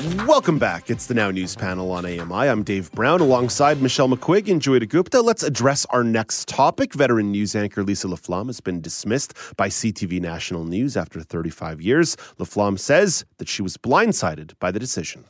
Welcome back. It's the Now News panel on AMI. I'm Dave Brown alongside Michelle McQuigg and Joyita Gupta. Let's address our next topic. Veteran news anchor Lisa LaFlamme has been dismissed by CTV National News after 35 years. LaFlamme says that she was blindsided by the decision.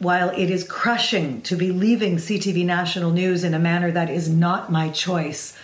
While it is crushing to be leaving CTV National News in a manner that is not my choice,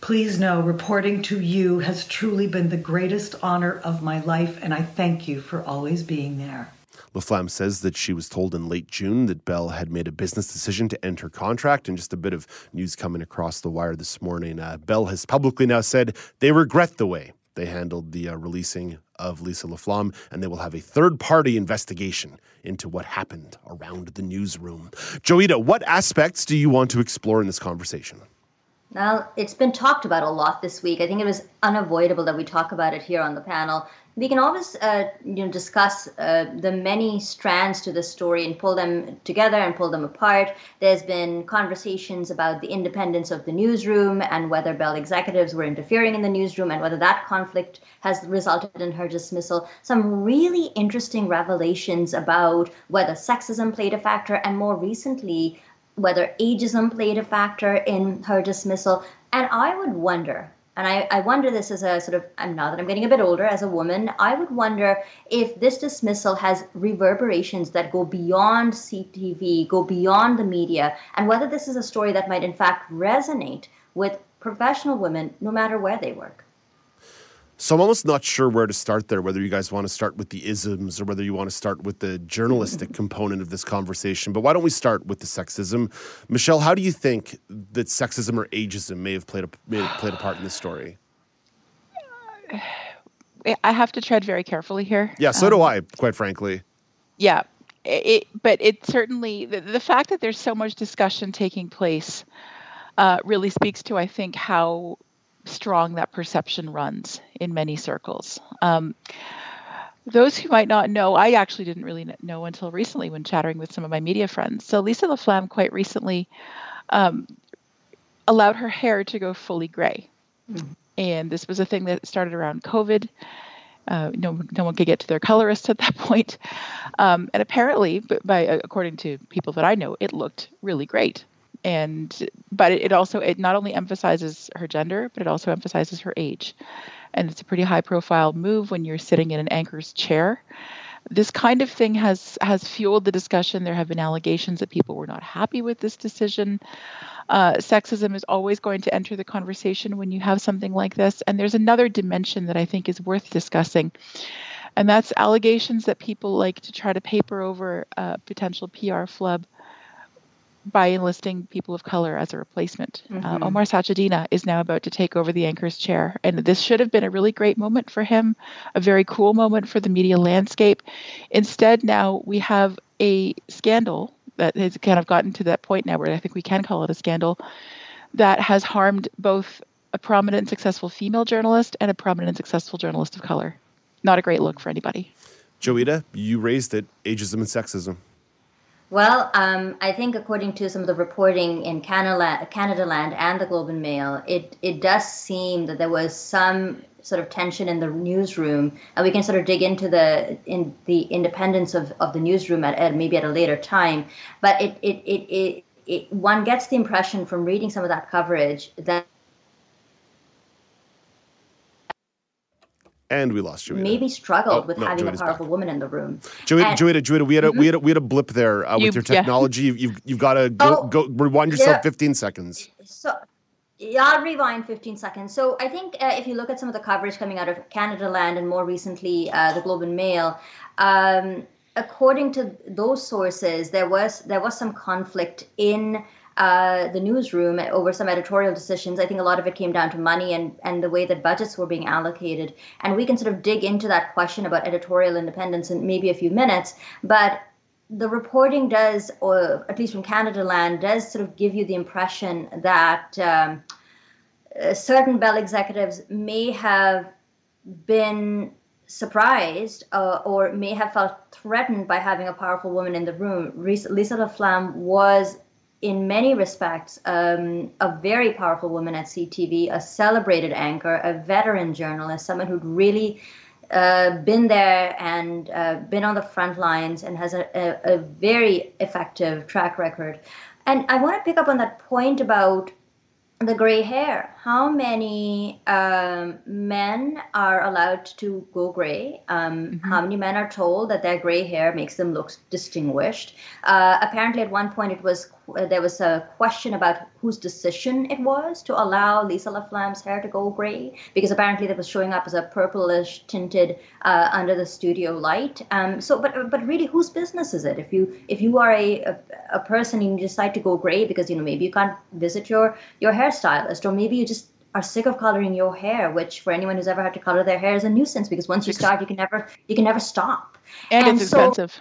please know reporting to you has truly been the greatest honor of my life, and I thank you for always being there. LaFlamme says that she was told in late June that Bell had made a business decision to end her contract. And just a bit of news coming across the wire this morning. Uh, Bell has publicly now said they regret the way they handled the uh, releasing of Lisa LaFlamme, and they will have a third party investigation into what happened around the newsroom. Joyita, what aspects do you want to explore in this conversation? Now, it's been talked about a lot this week. I think it was unavoidable that we talk about it here on the panel we can always uh, you know discuss uh, the many strands to the story and pull them together and pull them apart. There's been conversations about the independence of the newsroom and whether Bell executives were interfering in the newsroom and whether that conflict has resulted in her dismissal. Some really interesting revelations about whether sexism played a factor and more recently whether ageism played a factor in her dismissal. And I would wonder and I, I wonder this as a sort of now that I'm getting a bit older as a woman, I would wonder if this dismissal has reverberations that go beyond CTV, go beyond the media, and whether this is a story that might in fact resonate with professional women no matter where they work. So I'm almost not sure where to start there, whether you guys want to start with the isms or whether you want to start with the journalistic component of this conversation. But why don't we start with the sexism? Michelle, how do you think that sexism or ageism may have played a, may have played a part in this story? I have to tread very carefully here. Yeah, so um, do I, quite frankly. Yeah, it, but it certainly, the, the, fact that there's so much discussion taking place uh, really speaks to, I think, how strong that perception runs in many circles. Um, those who might not know, I actually didn't really know until recently when chattering with some of my media friends. So Lisa LaFlamme quite recently um, allowed her hair to go fully gray. Mm-hmm. And this was a thing that started around COVID. Uh, no, no one could get to their colorist at that point. Um, and apparently, by according to people that I know, it looked really great and but it also it not only emphasizes her gender but it also emphasizes her age. And it's a pretty high profile move when you're sitting in an anchor's chair. This kind of thing has has fueled the discussion. There have been allegations that people were not happy with this decision. Uh, sexism is always going to enter the conversation when you have something like this. And there's another dimension that i think is worth discussing. And that's allegations that people like to try to paper over a potential pr flub by enlisting people of color as a replacement. Uh, mm-hmm. Uh, Omar Sachedina is now about to take over the anchor's chair, and this should have been a really great moment for him, a very cool moment for the media landscape. Instead, now we have a scandal that has kind of gotten to that point now where I think we can call it a scandal that has harmed both a prominent and successful female journalist and a prominent and successful journalist of color. Not a great look for anybody. Joyita, you raised it ageism and sexism. Well, um, I think according to some of the reporting in Canada, Canadaland and the Globe and Mail, it, it does seem that there was some sort of tension in the newsroom, and we can sort of dig into the in the independence of, of the newsroom at, at maybe at a later time. But it it, it, it it one gets the impression from reading some of that coverage that and we lost Joyita. Maybe struggled oh, with no, having Joyita's a powerful back. woman in the room. Joyita, and, Joyita, Joyita, we had a mm-hmm. we had a, we had a blip there uh, with your technology. Yeah. You've you've got to go, oh, go rewind yourself yeah. 15 seconds. So. Yeah, I'll rewind 15 seconds. So I think uh, if you look at some of the coverage coming out of Canadaland and more recently uh, the Globe and Mail, um, according to those sources, there was there was some conflict in uh, the newsroom over some editorial decisions. I think a lot of it came down to money and, and the way that budgets were being allocated. And we can sort of dig into that question about editorial independence in maybe a few minutes. But the reporting does, or at least from Canadaland, does sort of give you the impression that um, uh, certain Bell executives may have been surprised uh, or may have felt threatened by having a powerful woman in the room. Lisa Laflamme was, in many respects, um, a very powerful woman at CTV, a celebrated anchor, a veteran journalist, someone who'd really uh, been there and uh, been on the front lines and has a, a, a very effective track record. And I want to pick up on that point about the gray hair. How many um, men are allowed to go gray? Um, mm-hmm. How many men are told that their gray hair makes them look distinguished? Uh, apparently, at one point, it was uh, there was a question about whose decision it was to allow Lisa Laflamme's hair to go gray because apparently that was showing up as a purplish tinted uh, under the studio light. Um, so, but but really, whose business is it? If you if you are a, a, a person and you decide to go gray because you know maybe you can't visit your your hairstylist or maybe you just are sick of coloring your hair, which for anyone who's ever had to color their hair is a nuisance because once you start, you can never you can never stop. And, and it's so, expensive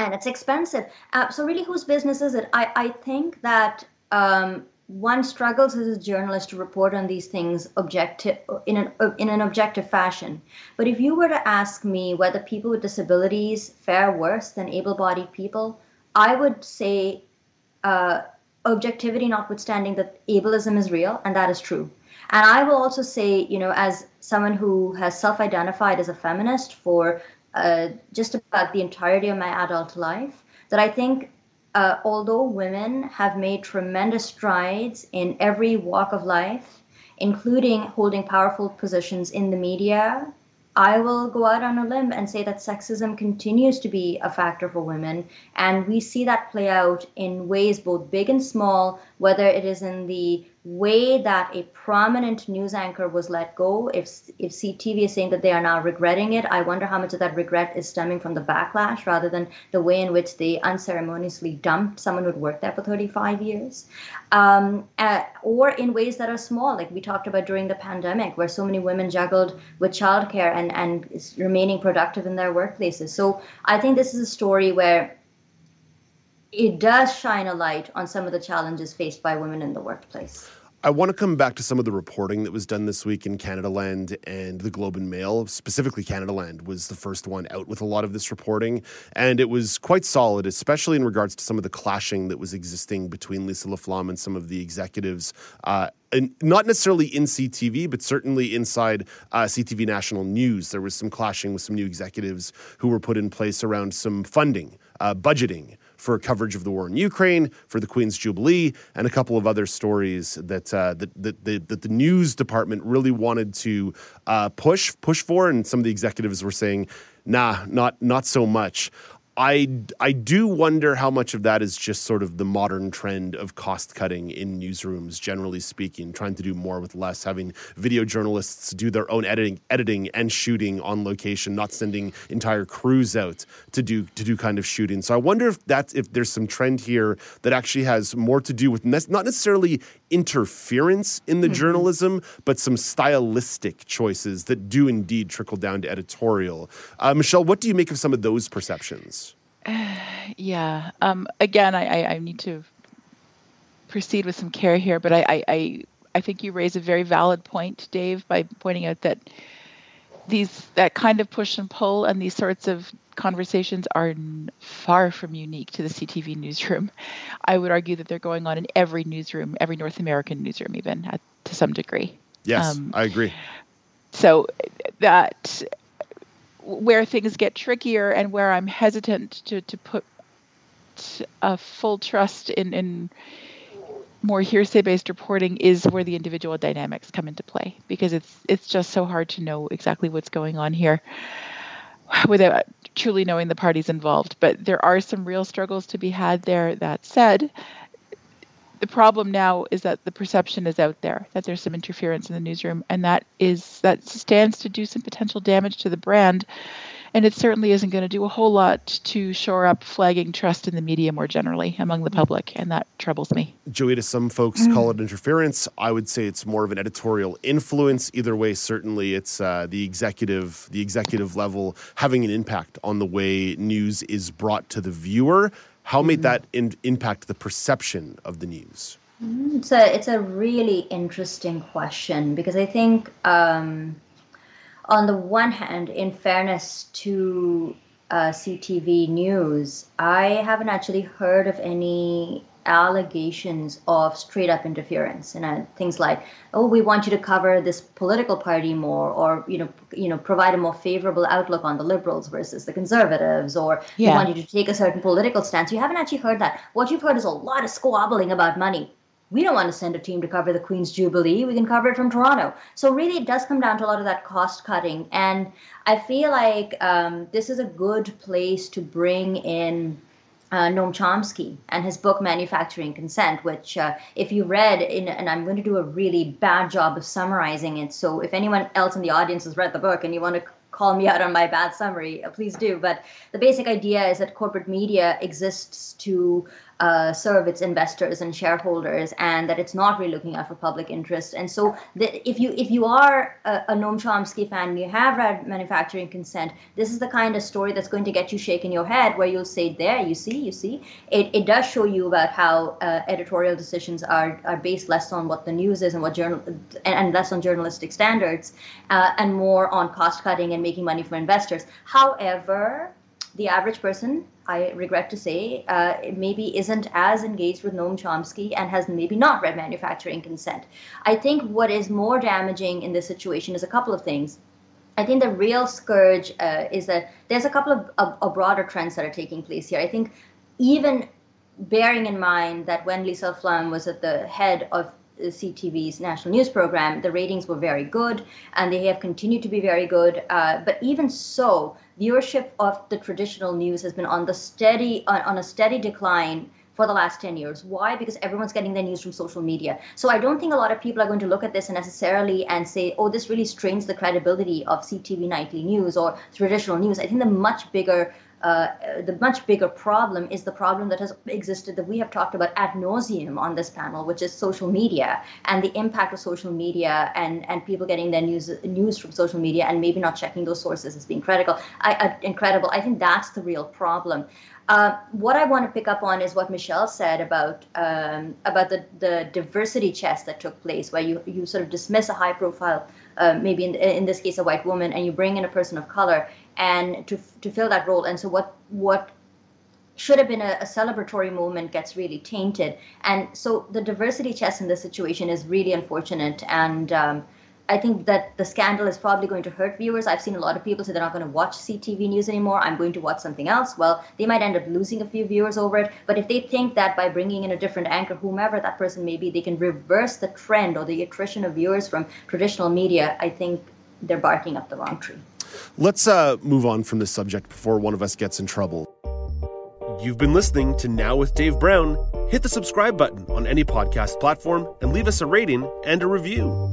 and it's expensive. Uh, so really, whose business is it? I, I think that um, one struggles as a journalist to report on these things objective in an in an objective fashion. But if you were to ask me whether people with disabilities fare worse than able-bodied people, I would say uh, objectivity notwithstanding that ableism is real and that is true. And I will also say, you know, as someone who has self-identified as a feminist for uh, just about the entirety of my adult life that I think uh, although women have made tremendous strides in every walk of life, including holding powerful positions in the media, I will go out on a limb and say that sexism continues to be a factor for women. And we see that play out in ways both big and small, whether it is in the way that a prominent news anchor was let go. If if CTV is saying that they are now regretting it, I wonder how much of that regret is stemming from the backlash rather than the way in which they unceremoniously dumped someone who'd worked there for 35 years, um, uh, or in ways that are small, like we talked about during the pandemic, where so many women juggled with childcare and and remaining productive in their workplaces. So I think this is a story where it does shine a light on some of the challenges faced by women in the workplace. I want to come back to some of the reporting that was done this week in Canadaland and the Globe and Mail. Specifically, Canadaland was the first one out with a lot of this reporting, and it was quite solid, especially in regards to some of the clashing that was existing between Lisa Laflamme and some of the executives. Uh, and not necessarily in CTV, but certainly inside uh, CTV National News. There was some clashing with some new executives who were put in place around some funding, uh, budgeting, for coverage of the war in Ukraine, for the Queen's Jubilee, and a couple of other stories that uh, that, that, that, that, the news department really wanted to uh, push push for, and some of the executives were saying, "Nah, not not so much." I, I do wonder how much of that is just sort of the modern trend of cost cutting in newsrooms, generally speaking, trying to do more with less, having video journalists do their own editing, editing and shooting on location, not sending entire crews out to do to do kind of shooting. So I wonder if that's if there's some trend here that actually has more to do with ne- not necessarily interference in the mm-hmm. journalism, but some stylistic choices that do indeed trickle down to editorial. Uh, Michelle, what do you make of some of those perceptions? yeah. Um, again, I, I, I, need to proceed with some care here, but I, I, I think you raise a very valid point, Dave, by pointing out that these that kind of push and pull and these sorts of conversations are far from unique to the CTV newsroom. I would argue that they're going on in every newsroom, every North American newsroom, even at, to some degree. Yes, um, I agree. So that where things get trickier and where I'm hesitant to, to put a full trust in, in more hearsay based reporting is where the individual dynamics come into play because it's it's just so hard to know exactly what's going on here without truly knowing the parties involved but there are some real struggles to be had there that said the problem now is that the perception is out there that there's some interference in the newsroom, and that is that stands to do some potential damage to the brand. And it certainly isn't going to do a whole lot to shore up flagging trust in the media more generally among the public, and that troubles me. Joyita, some folks mm. call it interference. I would say it's more of an editorial influence. Either way, certainly it's uh, the executive, the executive level having an impact on the way news is brought to the viewer. How mm-hmm. that in, impact the perception of the news? Mm, it's a it's a really interesting question because I think. Um, on the one hand, in fairness to uh, CTV News, I haven't actually heard of any allegations of straight up interference and uh, things like oh we want you to cover this political party more or you know you know provide a more favorable outlook on the liberals versus the conservatives or yeah. we want you to take a certain political stance. You haven't actually heard that. What you've heard is a lot of squabbling about money we don't want to send a team to cover the Queen's Jubilee. We can cover it from Toronto. So really, it does come down to a lot of that cost cutting, and I feel like um, this is a good place to bring in. Uh, Noam Chomsky and his book Manufacturing Consent, which, uh, if you read, in, and I'm going to do a really bad job of summarizing it. So, if anyone else in the audience has read the book and you want to call me out on my bad summary, uh, please do. But the basic idea is that corporate media exists to uh, serve its investors and shareholders, and that it's not really looking out for public interest. And so, the, if you if you are a, a Noam Chomsky fan, and you have read Manufacturing Consent, this is the kind of story that's going to get you shaking your head, where you'll say, "There, you see, you see." It, it does show you about how uh, editorial decisions are are based less on what the news is and what journal and, and less on journalistic standards, uh, and more on cost cutting and making money for investors. However, the average person I regret to say, uh, maybe isn't as engaged with Noam Chomsky and has maybe not read Manufacturing Consent. I think what is more damaging in this situation is a couple of things. I think the real scourge uh, is that there's a couple of, of, broader trends that are taking place here. I think even bearing in mind that when Lisa Flum was at the head of CTV's national news program, the ratings were very good and they have continued to be very good. Uh, but even so, viewership of the traditional news has been on the steady on, on a steady decline for the last 10 years. Why? Because everyone's getting their news from social media. So I don't think a lot of people are going to look at this and necessarily and say, oh, this really strains the credibility of CTV nightly news or traditional news. I think the much bigger uh, the much bigger problem is the problem that has existed that we have talked about ad nauseum on this panel, which is social media and the impact of social media and, and people getting their news news from social media and maybe not checking those sources as being critical. I, uh, incredible. I think that's the real problem. Uh, what I want to pick up on is what Michelle said about um, about the, the diversity chess that took place, where you, you sort of dismiss a high profile, uh, maybe in, in this case a white woman, and you bring in a person of color, and to to fill that role. And so what what should have been a, a, celebratory moment gets really tainted. And so the diversity chess in this situation is really unfortunate. And um, I think that the scandal is probably going to hurt viewers. I've seen a lot of people say they're not going to watch CTV news anymore. I'm going to watch something else. Well, they might end up losing a few viewers over it. But if they think that by bringing in a different anchor, whomever that person may be, they can reverse the trend or the attrition of viewers from traditional media, I think they're barking up the wrong tree. Let's uh, move on from this subject before one of us gets in trouble. You've been listening to Now with Dave Brown. Hit the subscribe button on any podcast platform and leave us a rating and a review.